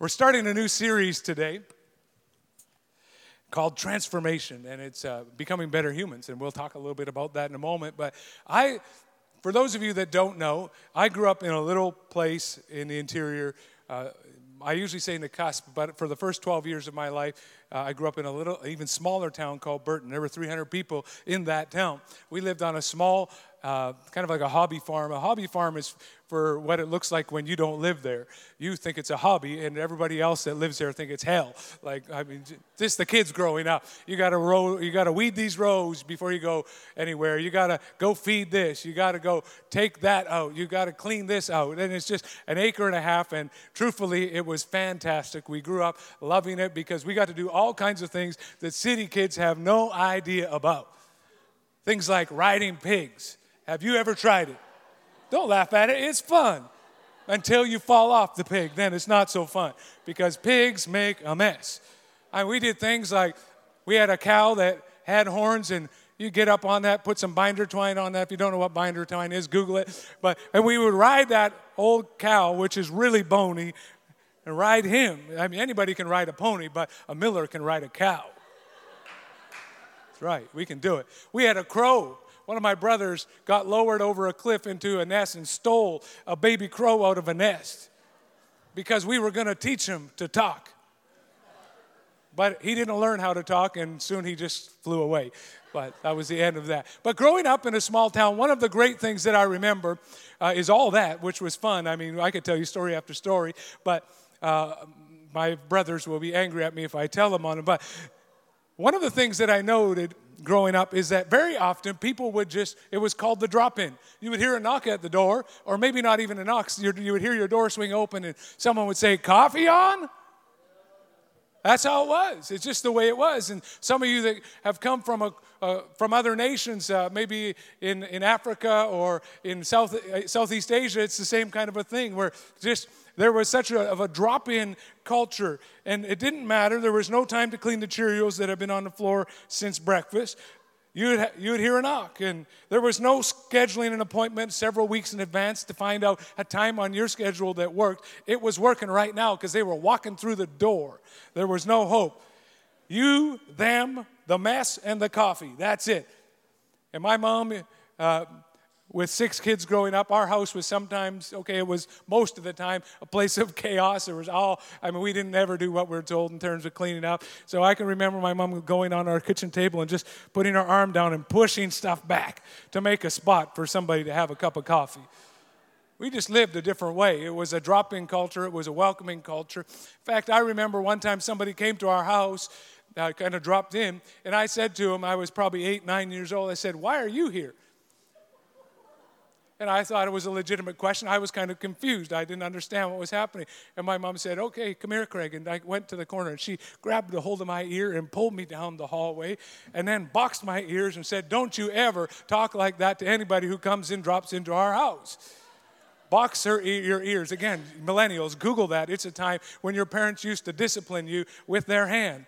We're starting a new series today called Transformation, and it's uh, Becoming Better Humans. And we'll talk a little bit about that in a moment. But I, for those of you that don't know, I grew up in a little place in the interior. Uh, I usually say in the cusp, but for the first 12 years of my life, uh, I grew up in a little, even smaller town called Burton. There were 300 people in that town. We lived on a small uh, kind of like a hobby farm. A hobby farm is for what it looks like when you don't live there. You think it's a hobby, and everybody else that lives there think it's hell. Like I mean, just the kids growing up. You got to row. You got to weed these rows before you go anywhere. You got to go feed this. You got to go take that out. You got to clean this out. And it's just an acre and a half. And truthfully, it was fantastic. We grew up loving it because we got to do all kinds of things that city kids have no idea about. Things like riding pigs have you ever tried it? Don't laugh at it, it's fun. Until you fall off the pig, then it's not so fun because pigs make a mess. I mean, we did things like we had a cow that had horns and you get up on that, put some binder twine on that. If you don't know what binder twine is, Google it. But and we would ride that old cow, which is really bony, and ride him. I mean, anybody can ride a pony, but a miller can ride a cow. That's right, we can do it. We had a crow one of my brothers got lowered over a cliff into a nest and stole a baby crow out of a nest because we were going to teach him to talk. But he didn't learn how to talk, and soon he just flew away. But that was the end of that. But growing up in a small town, one of the great things that I remember uh, is all that, which was fun. I mean, I could tell you story after story, but uh, my brothers will be angry at me if I tell them on them. But one of the things that I noted growing up is that very often people would just, it was called the drop in. You would hear a knock at the door, or maybe not even a knock. You would hear your door swing open and someone would say, Coffee on? That's how it was. It's just the way it was. And some of you that have come from a, uh, from other nations, uh, maybe in, in Africa or in South, uh, Southeast Asia, it's the same kind of a thing where just there was such a, of a drop in culture. And it didn't matter. There was no time to clean the Cheerios that have been on the floor since breakfast. You would, you would hear a knock, and there was no scheduling an appointment several weeks in advance to find out a time on your schedule that worked. It was working right now because they were walking through the door. There was no hope. You, them, the mess, and the coffee. That's it. And my mom, uh, with six kids growing up, our house was sometimes, okay, it was most of the time a place of chaos. There was all, I mean, we didn't ever do what we were told in terms of cleaning up. So I can remember my mom going on our kitchen table and just putting her arm down and pushing stuff back to make a spot for somebody to have a cup of coffee. We just lived a different way. It was a drop in culture, it was a welcoming culture. In fact, I remember one time somebody came to our house, uh, kind of dropped in, and I said to him, I was probably eight, nine years old, I said, Why are you here? And I thought it was a legitimate question. I was kind of confused. I didn't understand what was happening. And my mom said, Okay, come here, Craig. And I went to the corner and she grabbed a hold of my ear and pulled me down the hallway and then boxed my ears and said, Don't you ever talk like that to anybody who comes in, drops into our house. Box her your ears. Again, millennials, Google that. It's a time when your parents used to discipline you with their hand.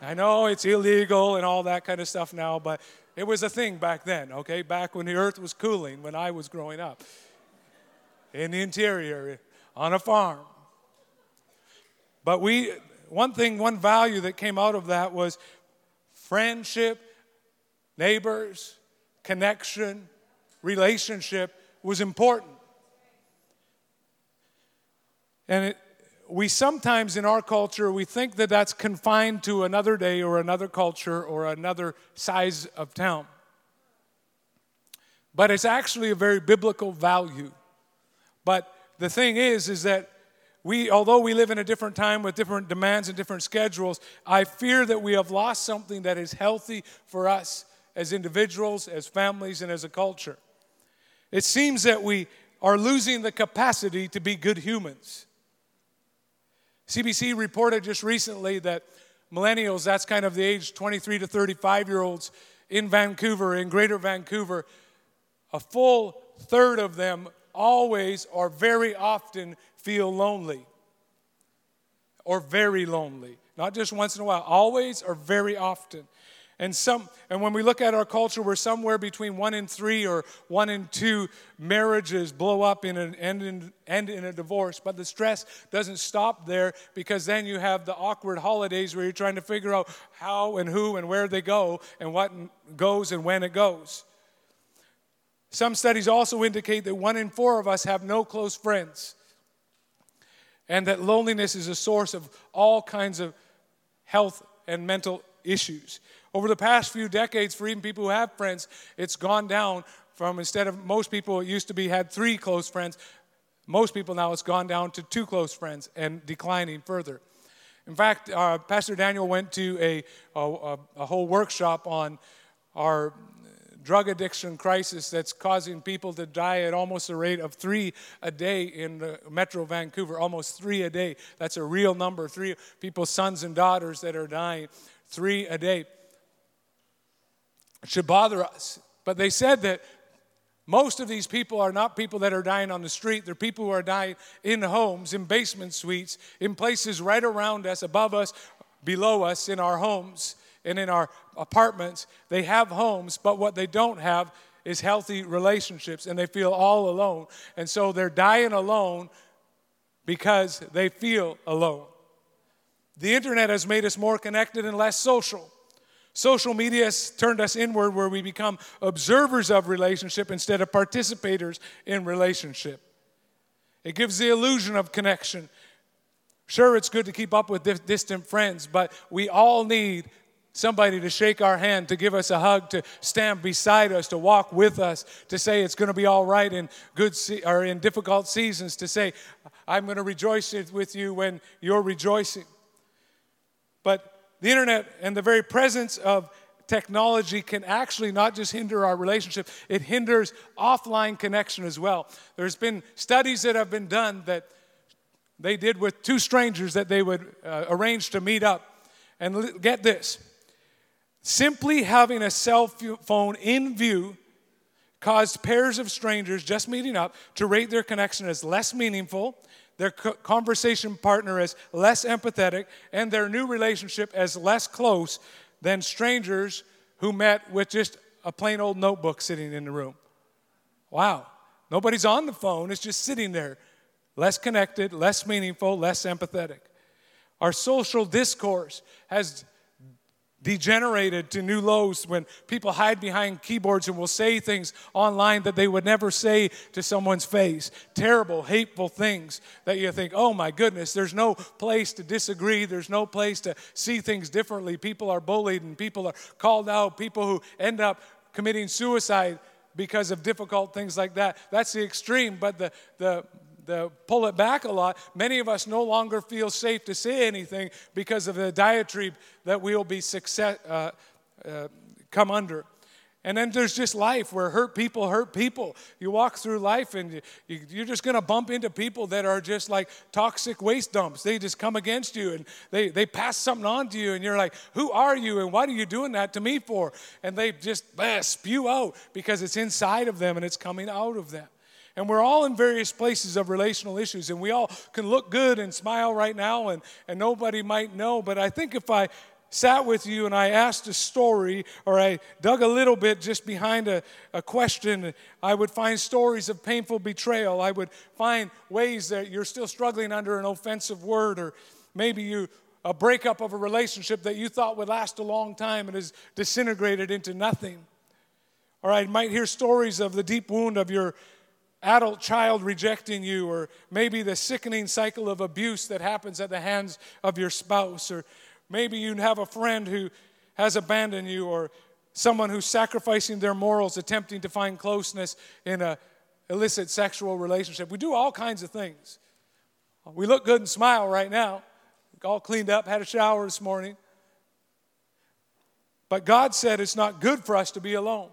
I know it's illegal and all that kind of stuff now, but it was a thing back then, okay? Back when the earth was cooling, when I was growing up. In the interior, on a farm. But we, one thing, one value that came out of that was friendship, neighbors, connection, relationship was important. And it, we sometimes in our culture we think that that's confined to another day or another culture or another size of town. But it's actually a very biblical value. But the thing is is that we although we live in a different time with different demands and different schedules i fear that we have lost something that is healthy for us as individuals as families and as a culture. It seems that we are losing the capacity to be good humans CBC reported just recently that millennials, that's kind of the age 23 to 35 year olds in Vancouver, in greater Vancouver, a full third of them always or very often feel lonely or very lonely. Not just once in a while, always or very often. And some and when we look at our culture, we're somewhere between one in three or one in two marriages blow up in an end in, end in a divorce. But the stress doesn't stop there because then you have the awkward holidays where you're trying to figure out how and who and where they go and what goes and when it goes. Some studies also indicate that one in four of us have no close friends, and that loneliness is a source of all kinds of health and mental issues. Over the past few decades, for even people who have friends, it's gone down from instead of most people, it used to be had three close friends. Most people now, it's gone down to two close friends and declining further. In fact, uh, Pastor Daniel went to a, a, a whole workshop on our drug addiction crisis that's causing people to die at almost a rate of three a day in Metro Vancouver, almost three a day. That's a real number. Three people's sons and daughters that are dying, three a day. It should bother us. But they said that most of these people are not people that are dying on the street. They're people who are dying in homes, in basement suites, in places right around us, above us, below us, in our homes and in our apartments. They have homes, but what they don't have is healthy relationships, and they feel all alone. And so they're dying alone because they feel alone. The internet has made us more connected and less social. Social media has turned us inward where we become observers of relationship instead of participators in relationship. It gives the illusion of connection. Sure, it's good to keep up with distant friends, but we all need somebody to shake our hand, to give us a hug, to stand beside us, to walk with us, to say it's going to be all right in good se- or in difficult seasons, to say I'm going to rejoice with you when you're rejoicing. But the internet and the very presence of technology can actually not just hinder our relationship, it hinders offline connection as well. There's been studies that have been done that they did with two strangers that they would uh, arrange to meet up. And get this simply having a cell phone in view caused pairs of strangers just meeting up to rate their connection as less meaningful their conversation partner as less empathetic, and their new relationship as less close than strangers who met with just a plain old notebook sitting in the room. Wow. Nobody's on the phone, it's just sitting there. Less connected, less meaningful, less empathetic. Our social discourse has degenerated to new lows when people hide behind keyboards and will say things online that they would never say to someone's face. Terrible, hateful things that you think, oh my goodness, there's no place to disagree, there's no place to see things differently. People are bullied and people are called out, people who end up committing suicide because of difficult things like that. That's the extreme, but the, the the pull it back a lot, many of us no longer feel safe to say anything because of the diatribe that we'll be success, uh, uh, come under. And then there's just life where hurt people hurt people. You walk through life and you, you're just going to bump into people that are just like toxic waste dumps. They just come against you and they, they pass something on to you, and you're like, Who are you and what are you doing that to me for? And they just eh, spew out because it's inside of them and it's coming out of them. And we're all in various places of relational issues, and we all can look good and smile right now, and, and nobody might know. But I think if I sat with you and I asked a story, or I dug a little bit just behind a, a question, I would find stories of painful betrayal. I would find ways that you're still struggling under an offensive word, or maybe you a breakup of a relationship that you thought would last a long time and has disintegrated into nothing. Or I might hear stories of the deep wound of your adult child rejecting you, or maybe the sickening cycle of abuse that happens at the hands of your spouse, or maybe you have a friend who has abandoned you, or someone who's sacrificing their morals, attempting to find closeness in a illicit sexual relationship. We do all kinds of things. We look good and smile right now, all cleaned up, had a shower this morning. But God said it's not good for us to be alone.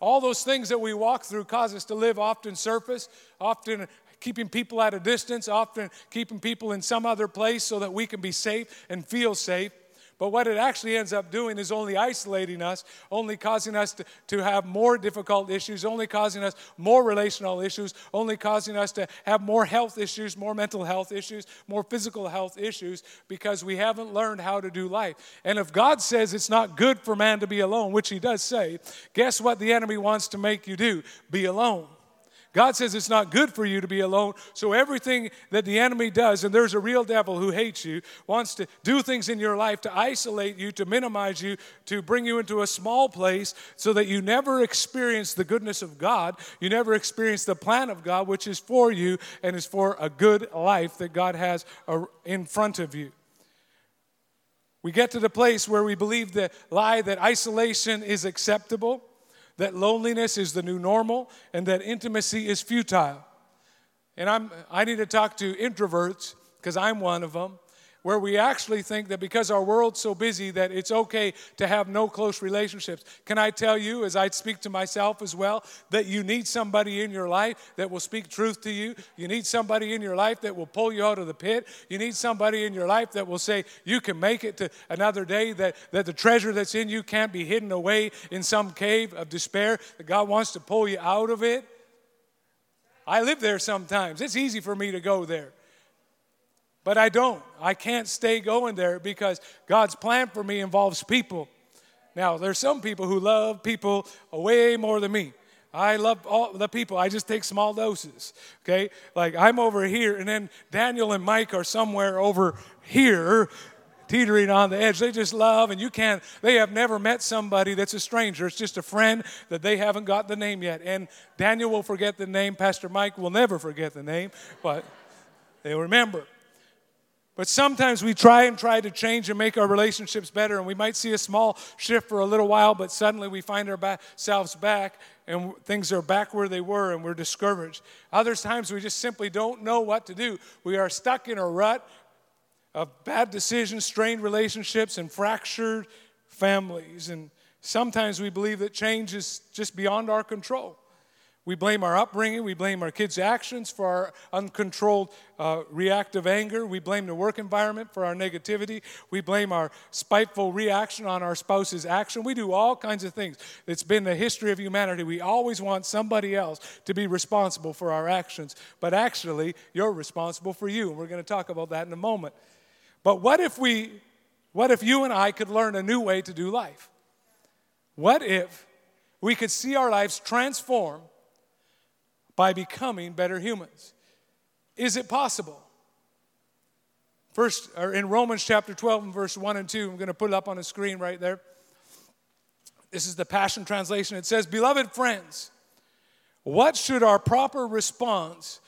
All those things that we walk through cause us to live often surface, often keeping people at a distance, often keeping people in some other place so that we can be safe and feel safe. But what it actually ends up doing is only isolating us, only causing us to, to have more difficult issues, only causing us more relational issues, only causing us to have more health issues, more mental health issues, more physical health issues, because we haven't learned how to do life. And if God says it's not good for man to be alone, which he does say, guess what the enemy wants to make you do? Be alone. God says it's not good for you to be alone. So everything that the enemy does, and there's a real devil who hates you, wants to do things in your life to isolate you, to minimize you, to bring you into a small place so that you never experience the goodness of God. You never experience the plan of God, which is for you and is for a good life that God has in front of you. We get to the place where we believe the lie that isolation is acceptable that loneliness is the new normal and that intimacy is futile. And I'm, I need to talk to introverts because I'm one of them where we actually think that because our world's so busy that it's okay to have no close relationships. Can I tell you, as I speak to myself as well, that you need somebody in your life that will speak truth to you? You need somebody in your life that will pull you out of the pit. You need somebody in your life that will say, You can make it to another day, that, that the treasure that's in you can't be hidden away in some cave of despair, that God wants to pull you out of it. I live there sometimes. It's easy for me to go there. But I don't. I can't stay going there because God's plan for me involves people. Now, there's some people who love people way more than me. I love all the people. I just take small doses. Okay? Like I'm over here, and then Daniel and Mike are somewhere over here, teetering on the edge. They just love, and you can't, they have never met somebody that's a stranger. It's just a friend that they haven't got the name yet. And Daniel will forget the name. Pastor Mike will never forget the name, but they'll remember. But sometimes we try and try to change and make our relationships better, and we might see a small shift for a little while, but suddenly we find ourselves back and things are back where they were and we're discouraged. Other times we just simply don't know what to do. We are stuck in a rut of bad decisions, strained relationships, and fractured families. And sometimes we believe that change is just beyond our control. We blame our upbringing. We blame our kids' actions for our uncontrolled uh, reactive anger. We blame the work environment for our negativity. We blame our spiteful reaction on our spouse's action. We do all kinds of things. It's been the history of humanity. We always want somebody else to be responsible for our actions. But actually, you're responsible for you. We're going to talk about that in a moment. But what if we, what if you and I could learn a new way to do life? What if we could see our lives transformed? By becoming better humans. Is it possible? First, or in Romans chapter 12 and verse 1 and 2, I'm going to put it up on the screen right there. This is the Passion Translation. It says, Beloved friends, what should our proper response,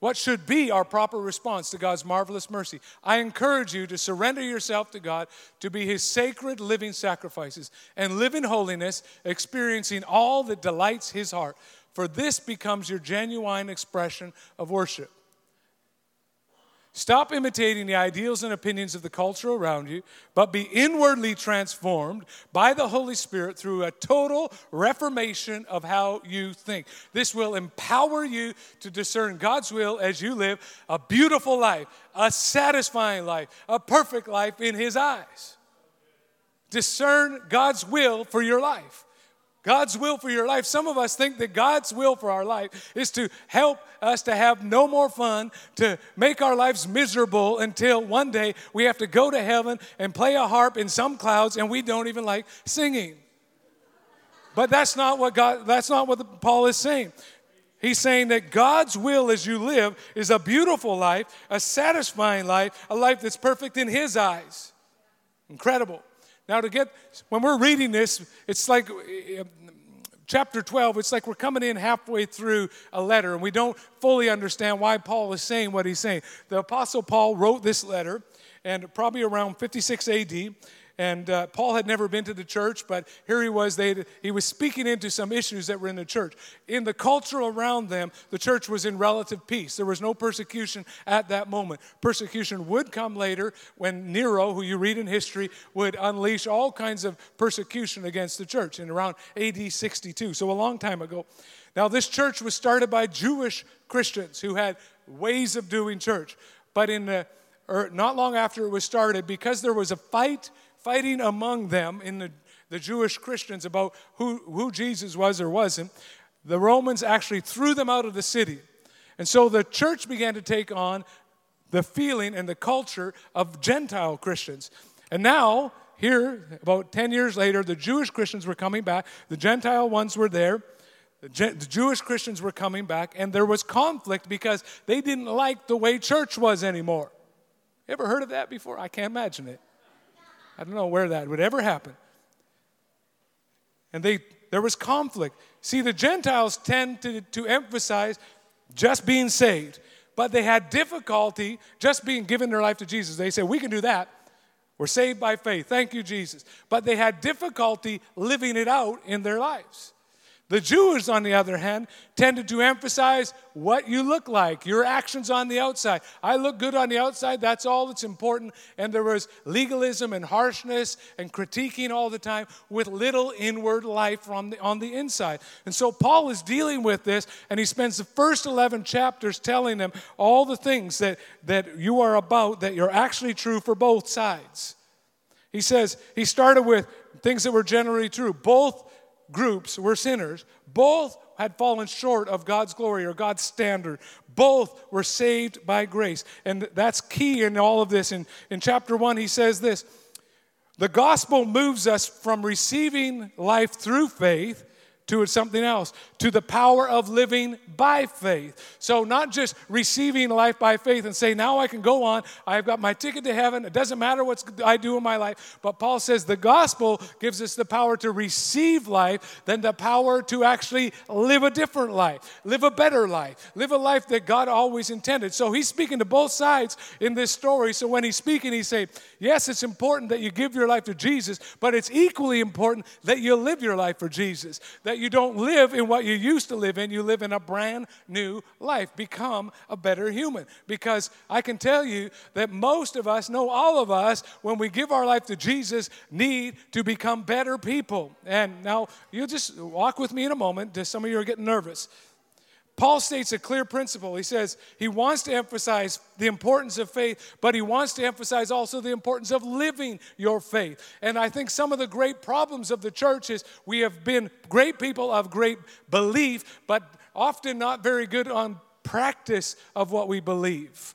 what should be our proper response to God's marvelous mercy? I encourage you to surrender yourself to God, to be His sacred living sacrifices, and live in holiness, experiencing all that delights His heart for this becomes your genuine expression of worship. Stop imitating the ideals and opinions of the culture around you, but be inwardly transformed by the Holy Spirit through a total reformation of how you think. This will empower you to discern God's will as you live a beautiful life, a satisfying life, a perfect life in His eyes. Discern God's will for your life. God's will for your life. Some of us think that God's will for our life is to help us to have no more fun, to make our lives miserable until one day we have to go to heaven and play a harp in some clouds and we don't even like singing. But that's not what God that's not what Paul is saying. He's saying that God's will as you live is a beautiful life, a satisfying life, a life that's perfect in his eyes. Incredible. Now, to get, when we're reading this, it's like uh, chapter 12, it's like we're coming in halfway through a letter and we don't fully understand why Paul is saying what he's saying. The Apostle Paul wrote this letter, and probably around 56 AD, and uh, Paul had never been to the church, but here he was. They, he was speaking into some issues that were in the church. In the culture around them, the church was in relative peace. There was no persecution at that moment. Persecution would come later when Nero, who you read in history, would unleash all kinds of persecution against the church in around AD 62, so a long time ago. Now, this church was started by Jewish Christians who had ways of doing church. But in the or not long after it was started, because there was a fight fighting among them in the, the Jewish Christians about who, who Jesus was or wasn't, the Romans actually threw them out of the city. And so the church began to take on the feeling and the culture of Gentile Christians. And now, here, about 10 years later, the Jewish Christians were coming back, the Gentile ones were there. The, the Jewish Christians were coming back, and there was conflict because they didn't like the way church was anymore. Ever heard of that before? I can't imagine it. I don't know where that would ever happen. And they, there was conflict. See, the Gentiles tend to, to emphasize just being saved, but they had difficulty just being given their life to Jesus. They said, We can do that. We're saved by faith. Thank you, Jesus. But they had difficulty living it out in their lives. The Jews, on the other hand, tended to emphasize what you look like, your actions on the outside. I look good on the outside, that's all that's important. And there was legalism and harshness and critiquing all the time with little inward life on the, on the inside. And so Paul is dealing with this, and he spends the first 11 chapters telling them all the things that, that you are about that you're actually true for both sides. He says, he started with things that were generally true. Both groups were sinners. Both had fallen short of God's glory or God's standard. Both were saved by grace. And that's key in all of this. In, in chapter 1, he says this The gospel moves us from receiving life through faith to something else, to the power of living by faith. So, not just receiving life by faith and say, now I can go on, I've got my ticket to heaven, it doesn't matter what I do in my life. But Paul says the gospel gives us the power to receive life, then the power to actually live a different life, live a better life, live a life that God always intended. So, he's speaking to both sides in this story. So, when he's speaking, he's saying, yes, it's important that you give your life to Jesus, but it's equally important that you live your life for Jesus, that that you don't live in what you used to live in, you live in a brand new life. Become a better human. Because I can tell you that most of us, no, all of us, when we give our life to Jesus, need to become better people. And now you'll just walk with me in a moment. Some of you are getting nervous. Paul states a clear principle. He says he wants to emphasize the importance of faith, but he wants to emphasize also the importance of living your faith. And I think some of the great problems of the church is we have been great people of great belief, but often not very good on practice of what we believe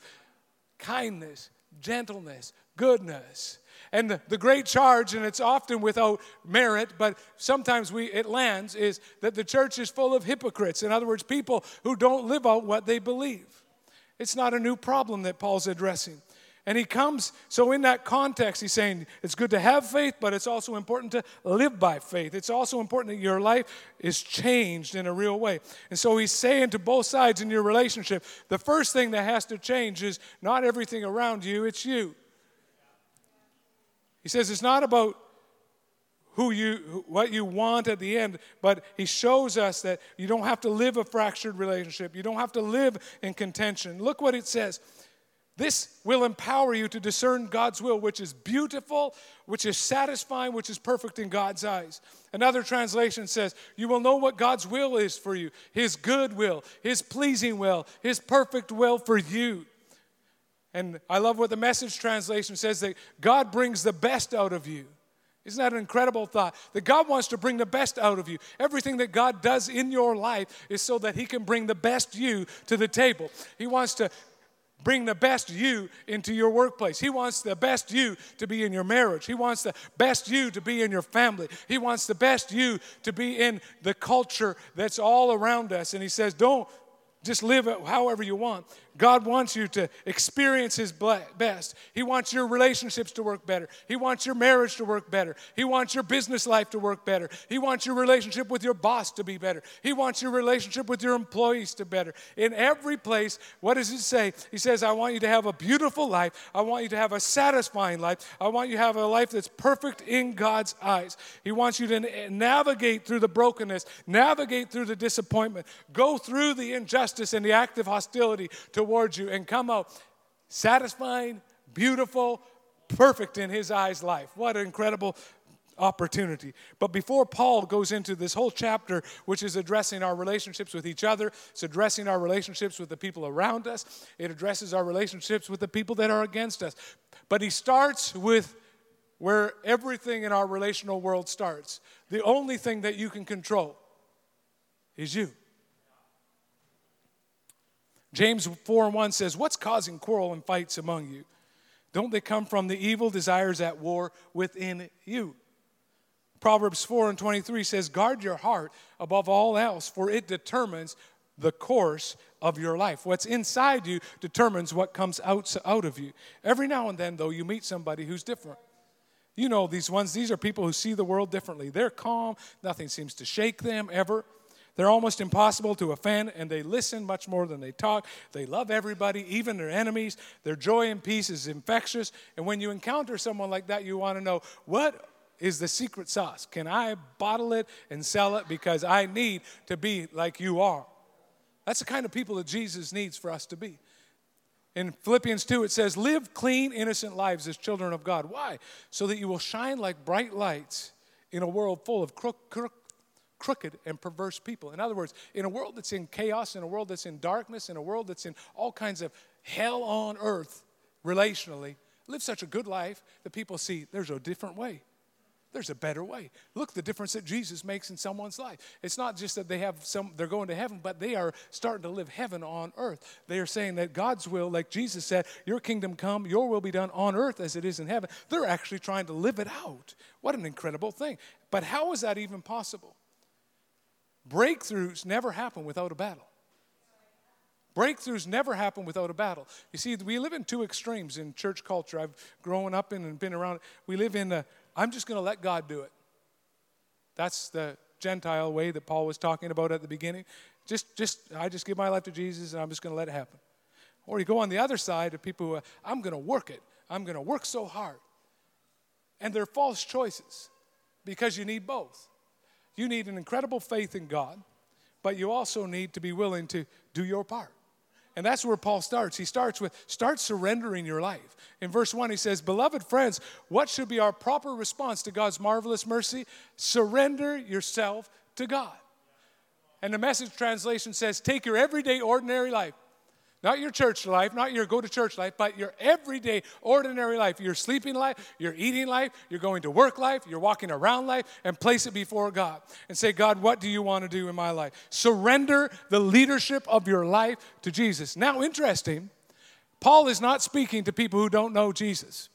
kindness, gentleness, goodness. And the, the great charge, and it's often without merit, but sometimes we, it lands, is that the church is full of hypocrites. In other words, people who don't live out what they believe. It's not a new problem that Paul's addressing. And he comes, so in that context, he's saying it's good to have faith, but it's also important to live by faith. It's also important that your life is changed in a real way. And so he's saying to both sides in your relationship the first thing that has to change is not everything around you, it's you. He says it's not about who you what you want at the end but he shows us that you don't have to live a fractured relationship you don't have to live in contention look what it says this will empower you to discern God's will, which is beautiful, which is satisfying, which is perfect in God's eyes. Another translation says, You will know what God's will is for you His good will, His pleasing will, His perfect will for you. And I love what the message translation says that God brings the best out of you. Isn't that an incredible thought? That God wants to bring the best out of you. Everything that God does in your life is so that He can bring the best you to the table. He wants to bring the best you into your workplace. He wants the best you to be in your marriage. He wants the best you to be in your family. He wants the best you to be in the culture that's all around us. And He says, Don't just live however you want. God wants you to experience His best. He wants your relationships to work better. He wants your marriage to work better. He wants your business life to work better. He wants your relationship with your boss to be better. He wants your relationship with your employees to better. In every place, what does it say? He says, I want you to have a beautiful life. I want you to have a satisfying life. I want you to have a life that's perfect in God's eyes. He wants you to navigate through the brokenness, navigate through the disappointment, go through the injustice and the active hostility to towards you and come out satisfying, beautiful, perfect in His eyes life. What an incredible opportunity. But before Paul goes into this whole chapter, which is addressing our relationships with each other, it's addressing our relationships with the people around us, it addresses our relationships with the people that are against us. But he starts with where everything in our relational world starts. The only thing that you can control is you. James 4 and 1 says, What's causing quarrel and fights among you? Don't they come from the evil desires at war within you? Proverbs 4 and 23 says, Guard your heart above all else, for it determines the course of your life. What's inside you determines what comes out, out of you. Every now and then, though, you meet somebody who's different. You know these ones, these are people who see the world differently. They're calm, nothing seems to shake them ever. They're almost impossible to offend, and they listen much more than they talk. They love everybody, even their enemies. Their joy and peace is infectious. And when you encounter someone like that, you want to know what is the secret sauce? Can I bottle it and sell it because I need to be like you are? That's the kind of people that Jesus needs for us to be. In Philippians 2, it says, Live clean, innocent lives as children of God. Why? So that you will shine like bright lights in a world full of crook, crook, crooked and perverse people. In other words, in a world that's in chaos, in a world that's in darkness, in a world that's in all kinds of hell on earth relationally, live such a good life that people see there's a different way. There's a better way. Look the difference that Jesus makes in someone's life. It's not just that they have some they're going to heaven, but they are starting to live heaven on earth. They are saying that God's will, like Jesus said, your kingdom come, your will be done on earth as it is in heaven. They're actually trying to live it out. What an incredible thing. But how is that even possible? Breakthroughs never happen without a battle. Breakthroughs never happen without a battle. You see, we live in two extremes in church culture. I've grown up in and been around. We live in a, I'm just going to let God do it. That's the Gentile way that Paul was talking about at the beginning. Just, just, I just give my life to Jesus and I'm just going to let it happen. Or you go on the other side of people who, are, I'm going to work it. I'm going to work so hard. And they're false choices because you need both. You need an incredible faith in God, but you also need to be willing to do your part. And that's where Paul starts. He starts with start surrendering your life. In verse 1, he says, Beloved friends, what should be our proper response to God's marvelous mercy? Surrender yourself to God. And the message translation says, Take your everyday, ordinary life not your church life, not your go to church life, but your everyday, ordinary life, your sleeping life, your eating life, your going to work life, your walking around life, and place it before God and say, God, what do you want to do in my life? Surrender the leadership of your life to Jesus. Now, interesting, Paul is not speaking to people who don't know Jesus.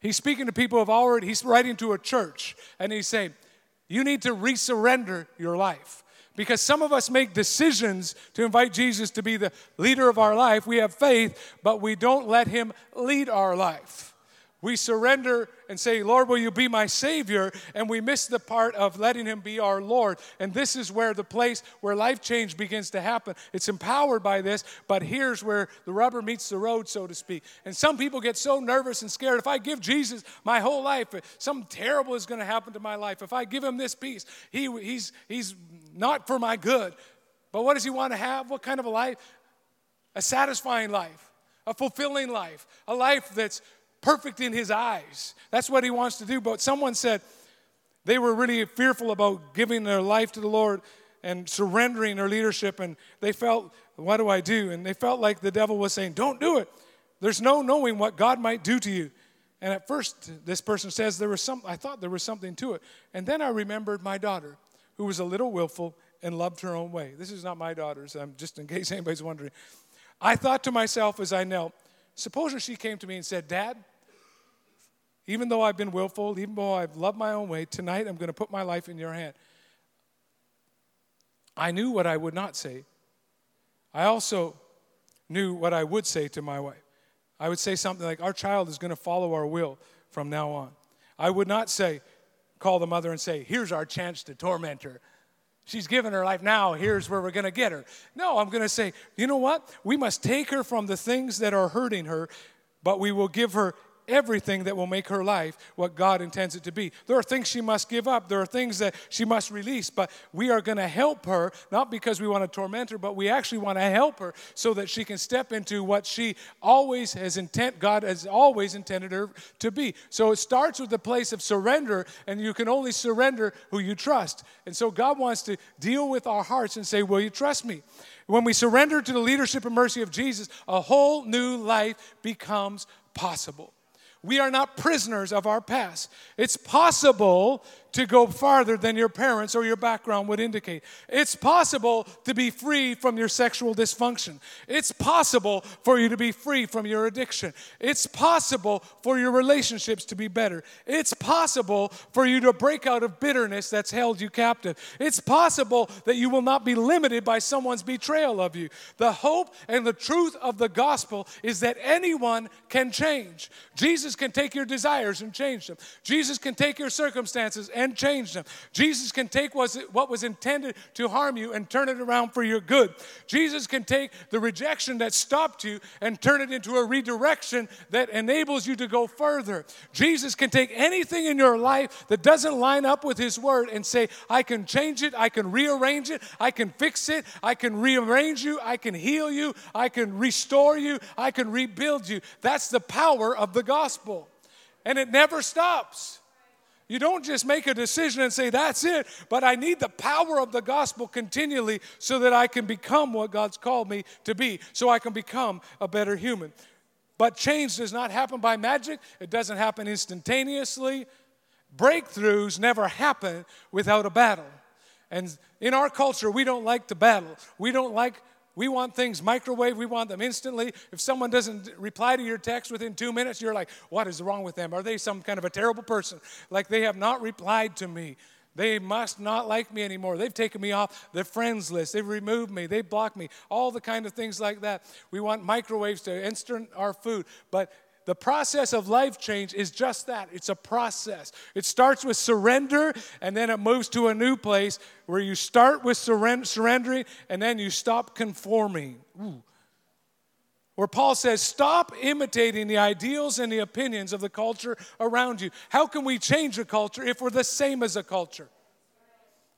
He's speaking to people who have already, he's writing to a church, and he's saying, You need to resurrender your life. Because some of us make decisions to invite Jesus to be the leader of our life. We have faith, but we don't let him lead our life. We surrender and say, Lord, will you be my Savior? And we miss the part of letting Him be our Lord. And this is where the place where life change begins to happen. It's empowered by this, but here's where the rubber meets the road, so to speak. And some people get so nervous and scared. If I give Jesus my whole life, something terrible is going to happen to my life. If I give Him this peace, he, he's, he's not for my good. But what does He want to have? What kind of a life? A satisfying life, a fulfilling life, a life that's perfect in his eyes. That's what he wants to do. But someone said they were really fearful about giving their life to the Lord and surrendering their leadership, and they felt, What do I do? And they felt like the devil was saying, Don't do it. There's no knowing what God might do to you. And at first, this person says there was some, I thought there was something to it. And then I remembered my daughter, who was a little willful and loved her own way. This is not my daughter's, I'm just in case anybody's wondering. I thought to myself as I knelt, suppose she came to me and said, Dad, even though I've been willful, even though I've loved my own way, tonight I'm going to put my life in your hand. I knew what I would not say. I also knew what I would say to my wife. I would say something like, Our child is going to follow our will from now on. I would not say, call the mother and say, Here's our chance to torment her. She's given her life now. Here's where we're going to get her. No, I'm going to say, you know what? We must take her from the things that are hurting her, but we will give her everything that will make her life what God intends it to be. There are things she must give up, there are things that she must release, but we are going to help her, not because we want to torment her, but we actually want to help her so that she can step into what she always has intent, God has always intended her to be. So it starts with the place of surrender, and you can only surrender who you trust. And so God wants to deal with our hearts and say, Will you trust me? When we surrender to the leadership and mercy of Jesus, a whole new life becomes possible. We are not prisoners of our past. It's possible to go farther than your parents or your background would indicate. It's possible to be free from your sexual dysfunction. It's possible for you to be free from your addiction. It's possible for your relationships to be better. It's possible for you to break out of bitterness that's held you captive. It's possible that you will not be limited by someone's betrayal of you. The hope and the truth of the gospel is that anyone can change. Jesus can take your desires and change them. Jesus can take your circumstances and change them. Jesus can take what was intended to harm you and turn it around for your good. Jesus can take the rejection that stopped you and turn it into a redirection that enables you to go further. Jesus can take anything in your life that doesn't line up with His Word and say, I can change it, I can rearrange it, I can fix it, I can rearrange you, I can heal you, I can restore you, I can rebuild you. That's the power of the gospel. And it never stops. You don't just make a decision and say, that's it, but I need the power of the gospel continually so that I can become what God's called me to be, so I can become a better human. But change does not happen by magic, it doesn't happen instantaneously. Breakthroughs never happen without a battle. And in our culture, we don't like to battle. We don't like we want things microwave, we want them instantly. If someone doesn't reply to your text within two minutes, you're like, what is wrong with them? Are they some kind of a terrible person? Like they have not replied to me. They must not like me anymore. They've taken me off the friends list. They've removed me. They've blocked me. All the kind of things like that. We want microwaves to instant our food. But the process of life change is just that it's a process. It starts with surrender and then it moves to a new place where you start with surrendering and then you stop conforming. Ooh. Where Paul says, stop imitating the ideals and the opinions of the culture around you. How can we change a culture if we're the same as a culture?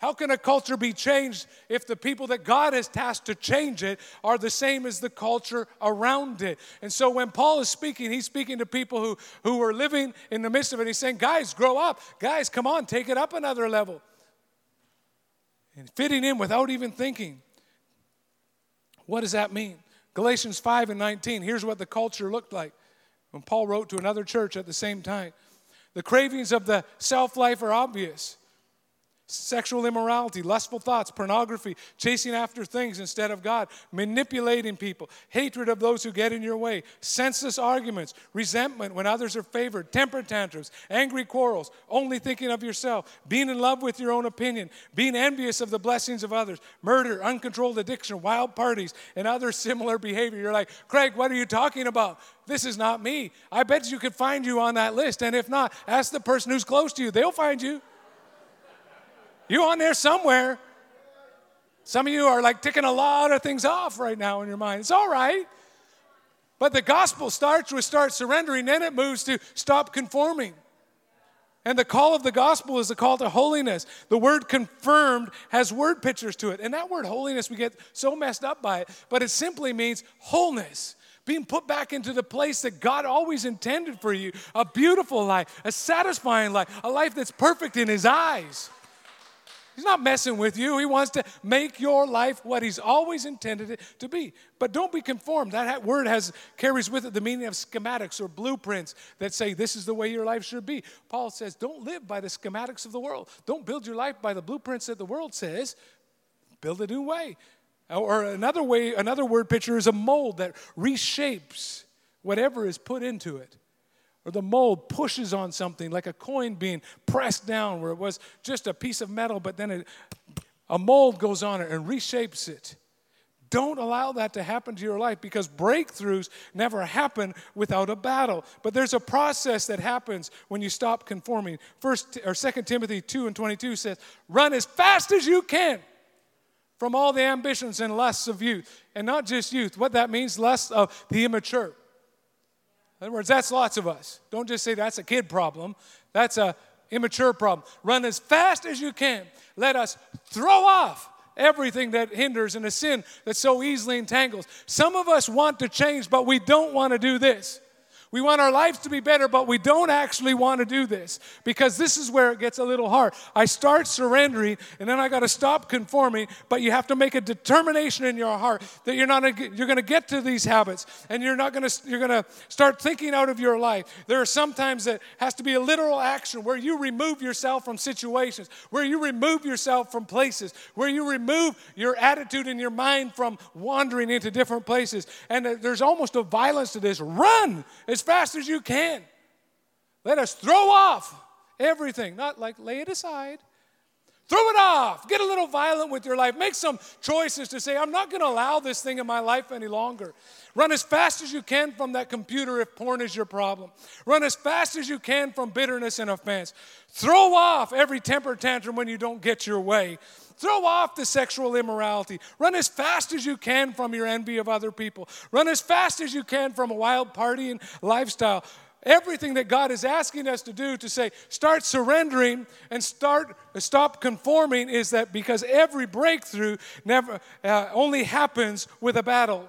How can a culture be changed if the people that God has tasked to change it are the same as the culture around it? And so when Paul is speaking, he's speaking to people who, who are living in the midst of it. He's saying, Guys, grow up. Guys, come on, take it up another level. And fitting in without even thinking. What does that mean? Galatians 5 and 19, here's what the culture looked like when Paul wrote to another church at the same time. The cravings of the self life are obvious sexual immorality, lustful thoughts, pornography, chasing after things instead of God, manipulating people, hatred of those who get in your way, senseless arguments, resentment when others are favored, temper tantrums, angry quarrels, only thinking of yourself, being in love with your own opinion, being envious of the blessings of others, murder, uncontrolled addiction, wild parties, and other similar behavior. You're like, Craig, what are you talking about? This is not me. I bet you could find you on that list. And if not, ask the person who's close to you. They'll find you. You on there somewhere. Some of you are like ticking a lot of things off right now in your mind. It's all right. But the gospel starts with start surrendering, then it moves to stop conforming. And the call of the gospel is the call to holiness. The word confirmed has word pictures to it. And that word holiness, we get so messed up by it, but it simply means wholeness. Being put back into the place that God always intended for you a beautiful life, a satisfying life, a life that's perfect in His eyes. He's not messing with you. He wants to make your life what he's always intended it to be. But don't be conformed. That word has carries with it the meaning of schematics or blueprints that say this is the way your life should be. Paul says, don't live by the schematics of the world. Don't build your life by the blueprints that the world says. Build a new way. Or another way, another word picture is a mold that reshapes whatever is put into it or the mold pushes on something like a coin being pressed down where it was just a piece of metal, but then it, a mold goes on it and reshapes it. Don't allow that to happen to your life because breakthroughs never happen without a battle. But there's a process that happens when you stop conforming. First or Second Timothy 2 and 22 says, "Run as fast as you can from all the ambitions and lusts of youth." And not just youth. What that means, lusts of the immature In other words, that's lots of us. Don't just say that's a kid problem. That's a immature problem. Run as fast as you can. Let us throw off everything that hinders and a sin that so easily entangles. Some of us want to change, but we don't want to do this. We want our lives to be better, but we don't actually want to do this because this is where it gets a little hard. I start surrendering and then I got to stop conforming, but you have to make a determination in your heart that you're not you're going to get to these habits and you're not going to you're going to start thinking out of your life. There are sometimes that has to be a literal action where you remove yourself from situations, where you remove yourself from places, where you remove your attitude and your mind from wandering into different places. And there's almost a violence to this. Run as fast as you can. Let us throw off everything, not like lay it aside. Throw it off. Get a little violent with your life. Make some choices to say, I'm not going to allow this thing in my life any longer. Run as fast as you can from that computer if porn is your problem. Run as fast as you can from bitterness and offense. Throw off every temper tantrum when you don't get your way. Throw off the sexual immorality. Run as fast as you can from your envy of other people. Run as fast as you can from a wild partying lifestyle. Everything that God is asking us to do to say, start surrendering and start stop conforming is that because every breakthrough never uh, only happens with a battle.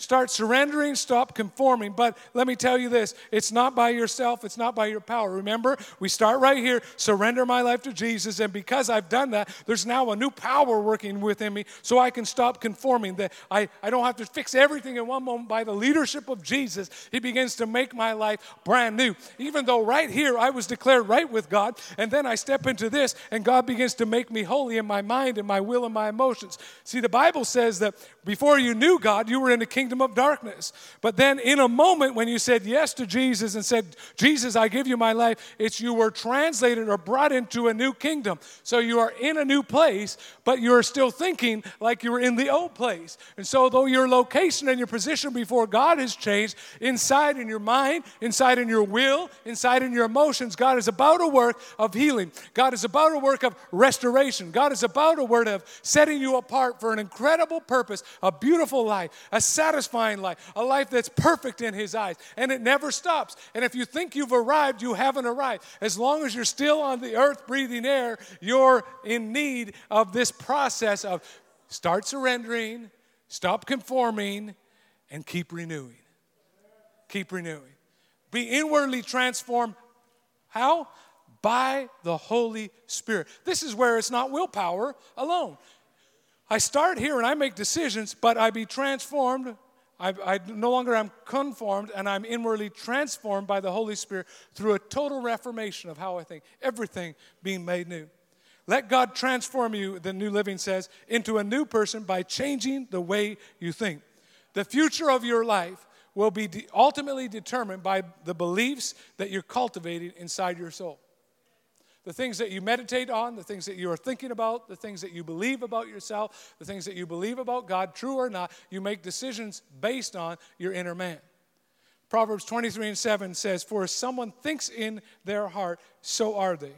Start surrendering, stop conforming. But let me tell you this it's not by yourself, it's not by your power. Remember, we start right here surrender my life to Jesus. And because I've done that, there's now a new power working within me so I can stop conforming. That I, I don't have to fix everything in one moment. By the leadership of Jesus, He begins to make my life brand new. Even though right here I was declared right with God, and then I step into this, and God begins to make me holy in my mind and my will and my emotions. See, the Bible says that before you knew God, you were in the kingdom of darkness. But then, in a moment when you said yes to Jesus and said, Jesus, I give you my life, it's you were translated or brought into a new kingdom. So you are in a new place, but you're still thinking like you were in the old place. And so, though your location and your position before God has changed, inside in your mind, inside in your will, inside in your emotions, God is about a work of healing. God is about a work of restoration. God is about a word of setting you apart for an incredible purpose a beautiful life, a satisfying life, a life that's perfect in His eyes. And it never stops. And if you think you've arrived, you haven't arrived. As long as you're still on the earth breathing air, you're in need of this process of start surrendering, stop conforming, and keep renewing. Keep renewing. Be inwardly transformed. How? By the Holy Spirit. This is where it's not willpower alone. I start here and I make decisions, but I be transformed. I, I no longer am conformed, and I'm inwardly transformed by the Holy Spirit through a total reformation of how I think, everything being made new. Let God transform you, the New Living says, into a new person by changing the way you think. The future of your life will be de- ultimately determined by the beliefs that you're cultivating inside your soul the things that you meditate on, the things that you are thinking about, the things that you believe about yourself, the things that you believe about God, true or not, you make decisions based on your inner man. Proverbs 23 and 7 says, For as someone thinks in their heart, so are they.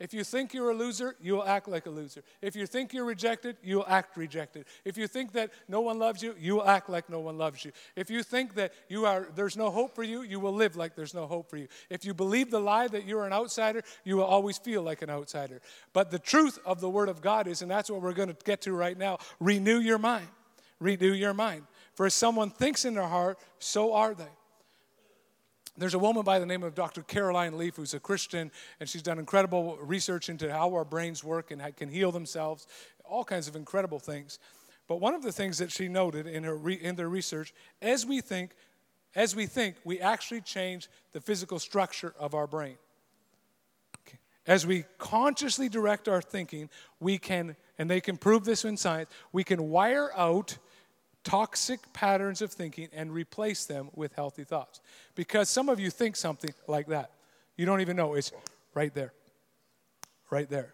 If you think you're a loser, you will act like a loser. If you think you're rejected, you will act rejected. If you think that no one loves you, you will act like no one loves you. If you think that you are there's no hope for you, you will live like there's no hope for you. If you believe the lie that you're an outsider, you will always feel like an outsider. But the truth of the word of God is and that's what we're going to get to right now, renew your mind. Renew your mind. For as someone thinks in their heart, so are they. There's a woman by the name of Dr. Caroline Leaf who's a Christian, and she's done incredible research into how our brains work and can heal themselves, all kinds of incredible things. But one of the things that she noted in her re, in their research, as we think, as we think, we actually change the physical structure of our brain. As we consciously direct our thinking, we can, and they can prove this in science, we can wire out toxic patterns of thinking and replace them with healthy thoughts. Because some of you think something like that. You don't even know. It's right there. Right there.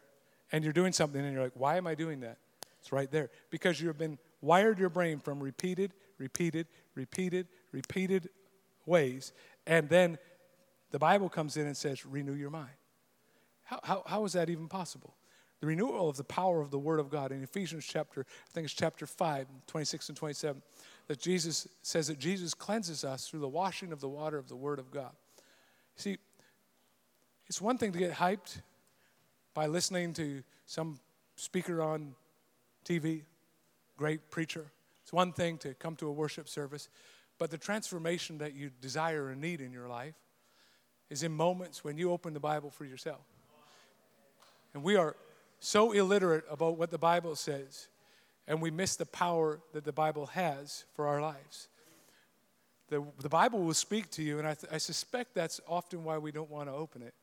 And you're doing something and you're like, why am I doing that? It's right there. Because you've been wired your brain from repeated, repeated, repeated, repeated ways. And then the Bible comes in and says, renew your mind. How, how, how is that even possible? The renewal of the power of the Word of God in Ephesians chapter, I think it's chapter 5, 26 and 27. that Jesus says that Jesus cleanses us through the washing of the water of the Word of God. See, it's one thing to get hyped by listening to some speaker on TV, great preacher. It's one thing to come to a worship service, but the transformation that you desire and need in your life is in moments when you open the Bible for yourself. And we are so illiterate about what the Bible says, and we miss the power that the Bible has for our lives. The, the Bible will speak to you, and I, th- I suspect that's often why we don't want to open it.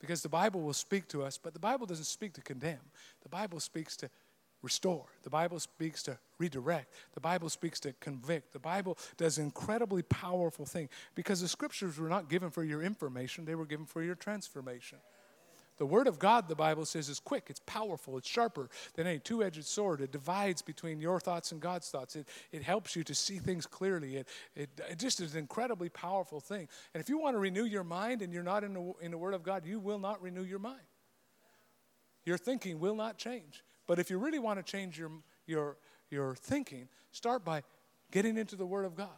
Because the Bible will speak to us, but the Bible doesn't speak to condemn. The Bible speaks to restore. The Bible speaks to redirect. The Bible speaks to convict. The Bible does incredibly powerful thing because the scriptures were not given for your information, they were given for your transformation. The word of God, the Bible says, is quick, it's powerful, it's sharper than any two edged sword. It divides between your thoughts and God's thoughts. It, it helps you to see things clearly. It, it, it just is an incredibly powerful thing. And if you want to renew your mind and you're not in the, in the word of God, you will not renew your mind. Your thinking will not change. But if you really want to change your, your, your thinking, start by getting into the Word of God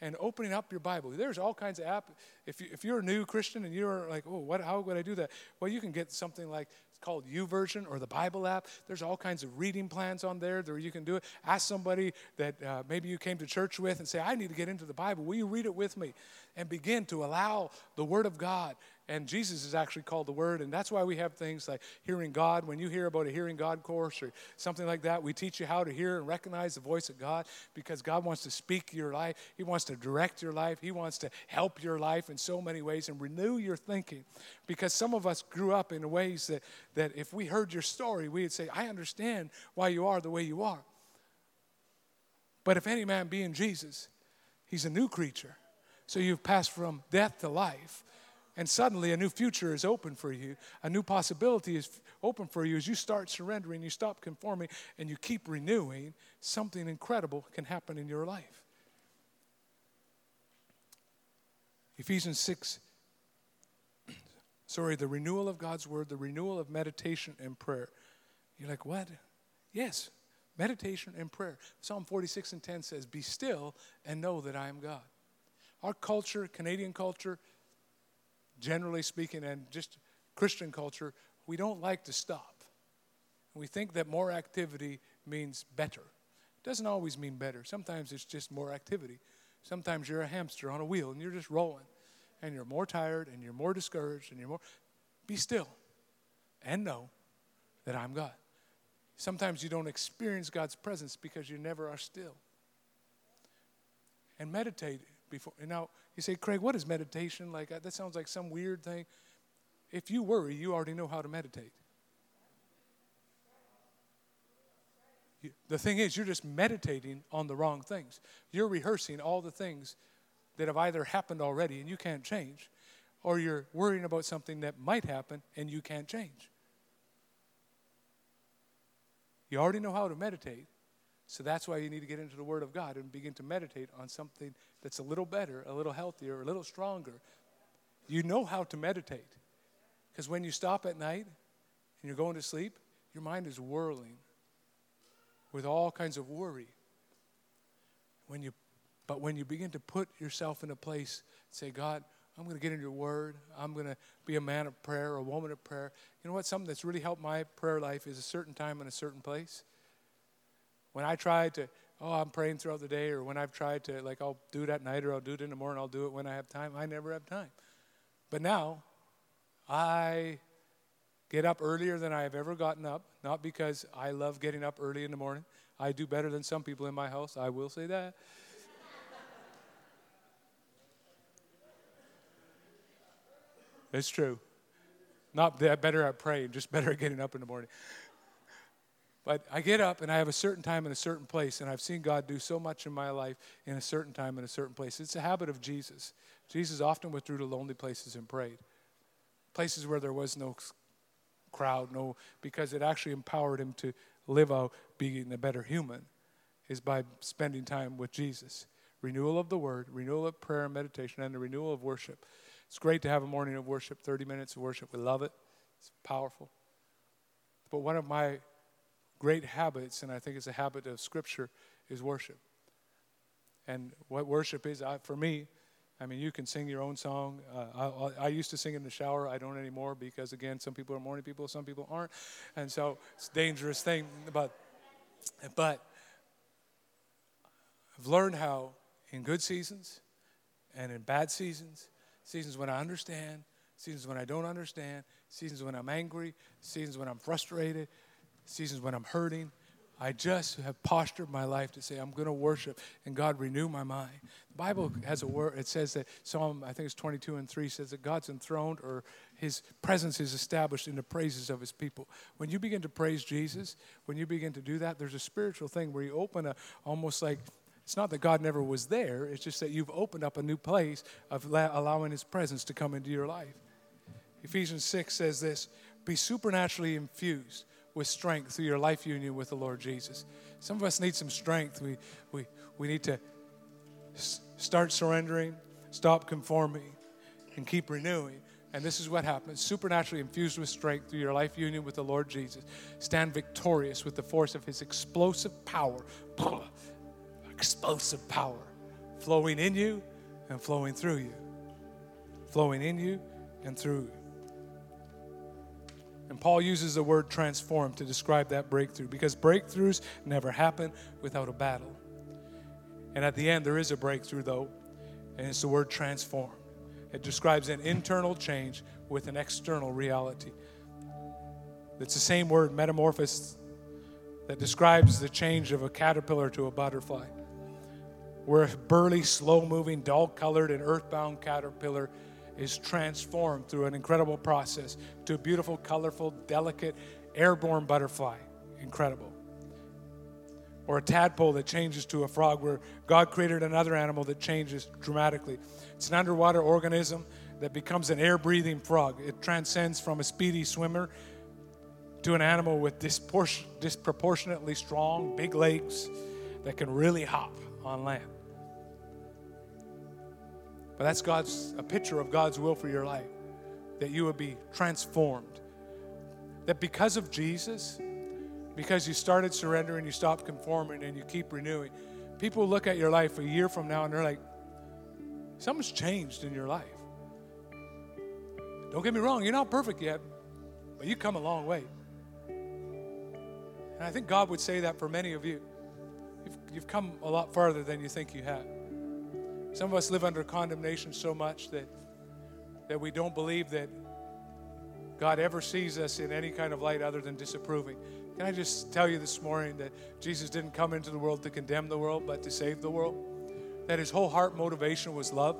and opening up your Bible. There's all kinds of app. If, you, if you're a new Christian and you're like, oh, what, how would I do that? Well, you can get something like it's called YouVersion or the Bible app. There's all kinds of reading plans on there where you can do it. Ask somebody that uh, maybe you came to church with and say, I need to get into the Bible. Will you read it with me? And begin to allow the Word of God and Jesus is actually called the Word, and that's why we have things like hearing God. When you hear about a hearing God course or something like that, we teach you how to hear and recognize the voice of God because God wants to speak your life. He wants to direct your life. He wants to help your life in so many ways and renew your thinking. Because some of us grew up in ways that, that if we heard your story, we'd say, I understand why you are the way you are. But if any man be in Jesus, he's a new creature. So you've passed from death to life and suddenly a new future is open for you. A new possibility is open for you as you start surrendering, you stop conforming, and you keep renewing. Something incredible can happen in your life. Ephesians 6, sorry, the renewal of God's word, the renewal of meditation and prayer. You're like, what? Yes, meditation and prayer. Psalm 46 and 10 says, Be still and know that I am God. Our culture, Canadian culture, generally speaking, and just Christian culture, we don't like to stop. We think that more activity means better. It doesn't always mean better. Sometimes it's just more activity. Sometimes you're a hamster on a wheel and you're just rolling and you're more tired and you're more discouraged and you're more. Be still and know that I'm God. Sometimes you don't experience God's presence because you never are still. And meditate before. Now you say, Craig, what is meditation? Like uh, that sounds like some weird thing. If you worry, you already know how to meditate. The thing is, you're just meditating on the wrong things. You're rehearsing all the things that have either happened already and you can't change, or you're worrying about something that might happen and you can't change. You already know how to meditate. So that's why you need to get into the Word of God and begin to meditate on something that's a little better, a little healthier, a little stronger. You know how to meditate. Because when you stop at night and you're going to sleep, your mind is whirling with all kinds of worry. When you, but when you begin to put yourself in a place, say, God, I'm going to get in your word. I'm going to be a man of prayer, a woman of prayer. You know what? Something that's really helped my prayer life is a certain time in a certain place. When I try to, oh, I'm praying throughout the day, or when I've tried to, like, I'll do it at night or I'll do it in the morning, I'll do it when I have time, I never have time. But now, I get up earlier than I have ever gotten up, not because I love getting up early in the morning. I do better than some people in my house, I will say that. it's true. Not that better at praying, just better at getting up in the morning. But I get up and I have a certain time in a certain place, and I've seen God do so much in my life in a certain time in a certain place. It's a habit of Jesus. Jesus often withdrew to lonely places and prayed, places where there was no crowd, no, because it actually empowered him to live out being a better human, is by spending time with Jesus. Renewal of the word, renewal of prayer and meditation, and the renewal of worship. It's great to have a morning of worship, 30 minutes of worship. We love it, it's powerful. But one of my great habits, and I think it's a habit of Scripture, is worship. And what worship is, I, for me, I mean, you can sing your own song. Uh, I, I, used to sing in the shower. I don't anymore because, again, some people are morning people, some people aren't. And so it's a dangerous thing. But, but I've learned how, in good seasons and in bad seasons, seasons when I understand, seasons when I don't understand, seasons when I'm angry, seasons when I'm frustrated, seasons when I'm hurting, I just have postured my life to say, I'm going to worship and God renew my mind. The Bible has a word, it says that Psalm, I think it's 22 and 3, says that God's enthroned or his presence is established in the praises of his people. When you begin to praise Jesus, when you begin to do that, there's a spiritual thing where you open a almost like it's not that God never was there, it's just that you've opened up a new place of allowing his presence to come into your life. Ephesians 6 says this be supernaturally infused with strength through your life union with the Lord Jesus. Some of us need some strength. We, we, we need to start surrendering, stop conforming, and keep renewing. And this is what happens supernaturally infused with strength through your life union with the Lord Jesus. Stand victorious with the force of his explosive power. explosive power flowing in you and flowing through you. Flowing in you and through you. And Paul uses the word transform to describe that breakthrough because breakthroughs never happen without a battle. And at the end, there is a breakthrough, though, and it's the word transform. It describes an internal change with an external reality. It's the same word, metamorphosis, that describes the change of a caterpillar to a butterfly. Where a burly, slow moving, dull colored, and earthbound caterpillar is transformed through an incredible process to a beautiful, colorful, delicate, airborne butterfly. Incredible. Or a tadpole that changes to a frog, where God created another animal that changes dramatically. It's an underwater organism that becomes an air breathing frog. It transcends from a speedy swimmer to an animal with disproportionately strong, big legs that can really hop on land. But that's God's a picture of God's will for your life. That you would be transformed. That because of Jesus, because you started surrendering, you stopped conforming, and you keep renewing, people look at your life a year from now and they're like, something's changed in your life. Don't get me wrong, you're not perfect yet, but you've come a long way. And I think God would say that for many of you. You've, you've come a lot farther than you think you have. Some of us live under condemnation so much that, that we don't believe that God ever sees us in any kind of light other than disapproving. Can I just tell you this morning that Jesus didn't come into the world to condemn the world, but to save the world? That his whole heart motivation was love.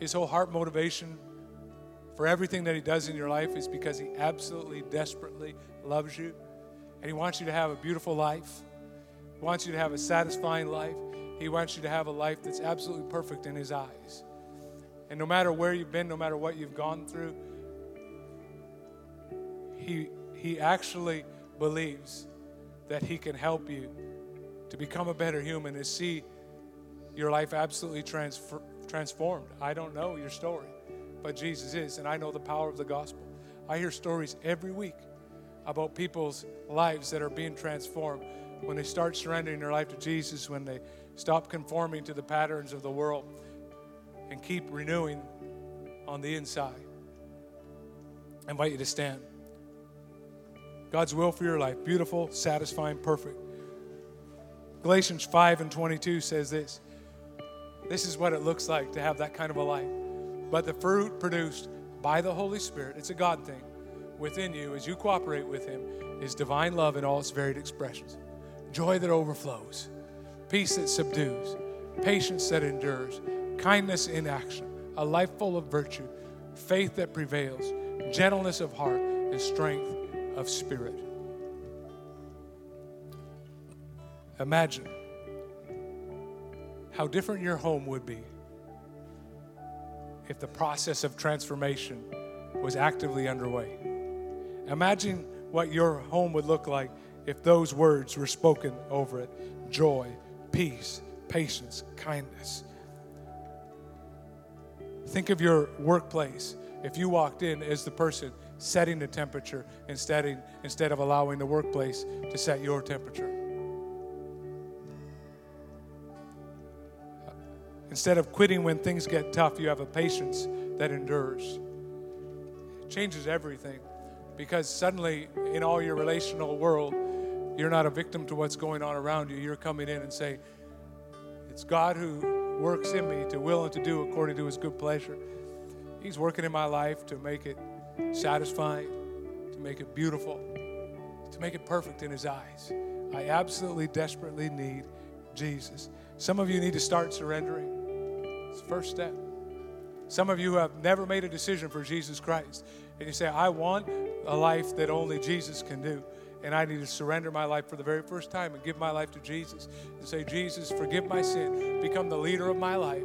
His whole heart motivation for everything that he does in your life is because he absolutely, desperately loves you. And he wants you to have a beautiful life, he wants you to have a satisfying life. He wants you to have a life that's absolutely perfect in His eyes. And no matter where you've been, no matter what you've gone through, He, he actually believes that He can help you to become a better human and see your life absolutely transfer, transformed. I don't know your story, but Jesus is, and I know the power of the gospel. I hear stories every week about people's lives that are being transformed when they start surrendering their life to Jesus, when they Stop conforming to the patterns of the world and keep renewing on the inside. I invite you to stand. God's will for your life beautiful, satisfying, perfect. Galatians 5 and 22 says this This is what it looks like to have that kind of a life. But the fruit produced by the Holy Spirit, it's a God thing, within you as you cooperate with Him, is divine love in all its varied expressions, joy that overflows peace that subdues, patience that endures, kindness in action, a life full of virtue, faith that prevails, gentleness of heart, and strength of spirit. Imagine how different your home would be if the process of transformation was actively underway. Imagine what your home would look like if those words were spoken over it joy, peace, patience, kindness. Think of your workplace. If you walked in as the person setting the temperature instead, instead of allowing the workplace to set your temperature. instead of quitting when things get tough, you have a patience that endures. It changes everything because suddenly in all your relational world, you're not a victim to what's going on around you. You're coming in and saying, It's God who works in me to will and to do according to his good pleasure. He's working in my life to make it satisfying, to make it beautiful, to make it perfect in his eyes. I absolutely desperately need Jesus. Some of you need to start surrendering. It's the first step. Some of you have never made a decision for Jesus Christ. And you say, I want a life that only Jesus can do. And I need to surrender my life for the very first time and give my life to Jesus. And say, Jesus, forgive my sin, become the leader of my life.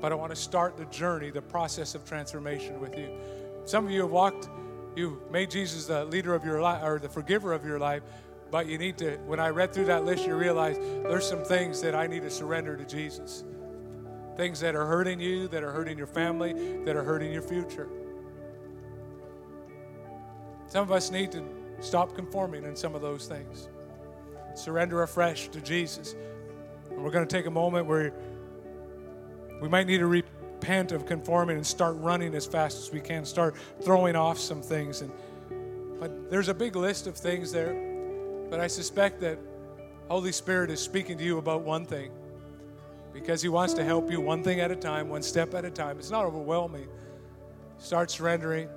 But I want to start the journey, the process of transformation with you. Some of you have walked, you made Jesus the leader of your life or the forgiver of your life, but you need to, when I read through that list, you realize there's some things that I need to surrender to Jesus. Things that are hurting you, that are hurting your family, that are hurting your future. Some of us need to stop conforming in some of those things. Surrender afresh to Jesus. And we're going to take a moment where we might need to repent of conforming and start running as fast as we can, start throwing off some things. And but there's a big list of things there but I suspect that Holy Spirit is speaking to you about one thing because He wants to help you one thing at a time, one step at a time. It's not overwhelming. Start surrendering.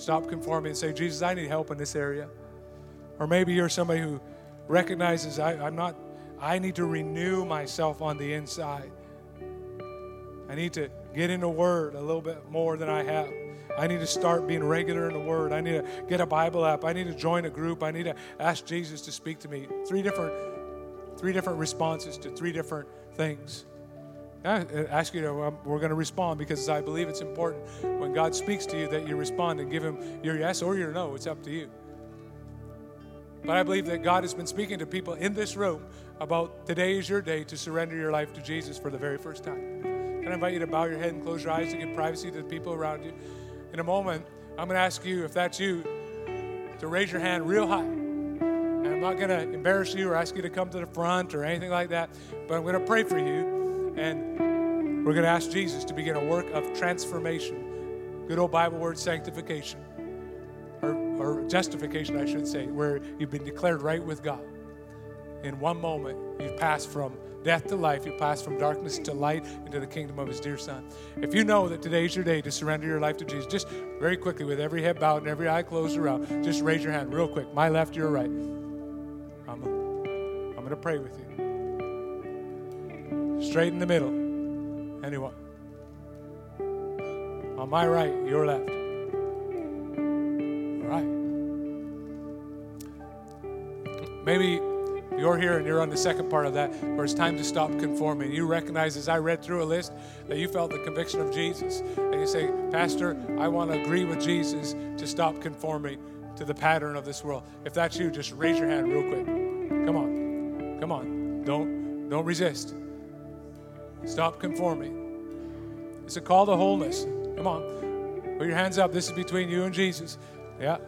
Stop conforming and say, Jesus, I need help in this area. Or maybe you're somebody who recognizes I, I'm not, I need to renew myself on the inside. I need to get into Word a little bit more than I have. I need to start being regular in the Word. I need to get a Bible app. I need to join a group. I need to ask Jesus to speak to me. Three different, three different responses to three different things. I ask you to, um, we're going to respond because I believe it's important when God speaks to you that you respond and give Him your yes or your no. It's up to you. But I believe that God has been speaking to people in this room about today is your day to surrender your life to Jesus for the very first time. Can I invite you to bow your head and close your eyes to give privacy to the people around you? In a moment, I'm going to ask you, if that's you, to raise your hand real high. And I'm not going to embarrass you or ask you to come to the front or anything like that, but I'm going to pray for you. And we're going to ask Jesus to begin a work of transformation. Good old Bible word, sanctification. Or, or justification, I should say, where you've been declared right with God. In one moment, you've passed from death to life. You pass from darkness to light into the kingdom of his dear son. If you know that today's your day to surrender your life to Jesus, just very quickly, with every head bowed and every eye closed around, just raise your hand real quick. My left, your right. I'm, I'm going to pray with you. Straight in the middle. Anyone? On my right, your left. All right. Maybe you're here and you're on the second part of that, where it's time to stop conforming. You recognize, as I read through a list, that you felt the conviction of Jesus. And you say, Pastor, I want to agree with Jesus to stop conforming to the pattern of this world. If that's you, just raise your hand real quick. Come on. Come on. Don't, don't resist. Stop conforming. It's a call to wholeness. Come on. Put your hands up. This is between you and Jesus. Yeah.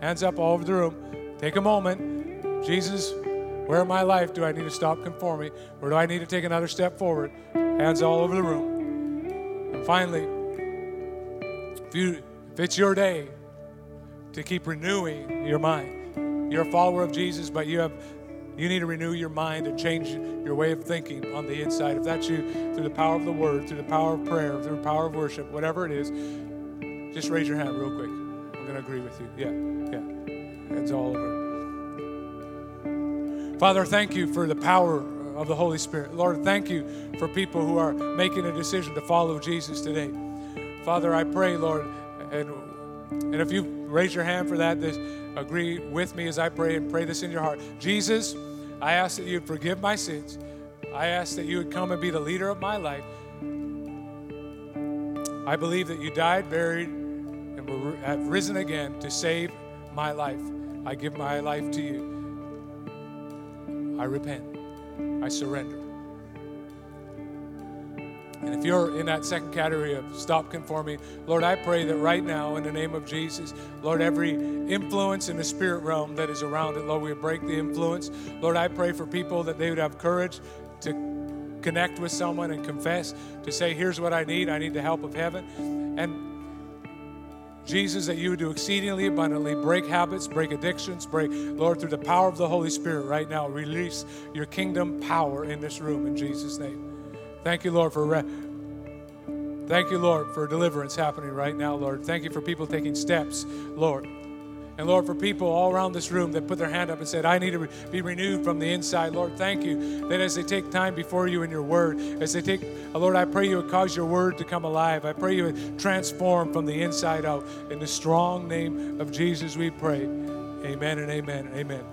Hands up all over the room. Take a moment. Jesus, where in my life do I need to stop conforming? Where do I need to take another step forward? Hands all over the room. And finally, if, you, if it's your day to keep renewing your mind, you're a follower of Jesus, but you have you need to renew your mind and change your way of thinking on the inside. If that's you, through the power of the word, through the power of prayer, through the power of worship, whatever it is, just raise your hand real quick. I'm going to agree with you. Yeah, yeah. Hands all over. Father, thank you for the power of the Holy Spirit. Lord, thank you for people who are making a decision to follow Jesus today. Father, I pray, Lord, and, and if you raise your hand for that, this, agree with me as I pray and pray this in your heart. Jesus, I ask that you forgive my sins. I ask that you would come and be the leader of my life. I believe that you died, buried, and have risen again to save my life. I give my life to you. I repent. I surrender. And if you're in that second category of stop conforming, Lord, I pray that right now, in the name of Jesus, Lord, every influence in the spirit realm that is around it, Lord, we break the influence. Lord, I pray for people that they would have courage to connect with someone and confess, to say, Here's what I need. I need the help of heaven. And Jesus, that you would do exceedingly abundantly, break habits, break addictions, break, Lord, through the power of the Holy Spirit right now, release your kingdom power in this room in Jesus' name. Thank you, Lord, for. Re- Thank you, Lord, for deliverance happening right now, Lord. Thank you for people taking steps, Lord. And Lord, for people all around this room that put their hand up and said, I need to be renewed from the inside, Lord, thank you that as they take time before you in your word, as they take, uh, Lord, I pray you would cause your word to come alive. I pray you would transform from the inside out. In the strong name of Jesus, we pray. Amen and amen. Amen.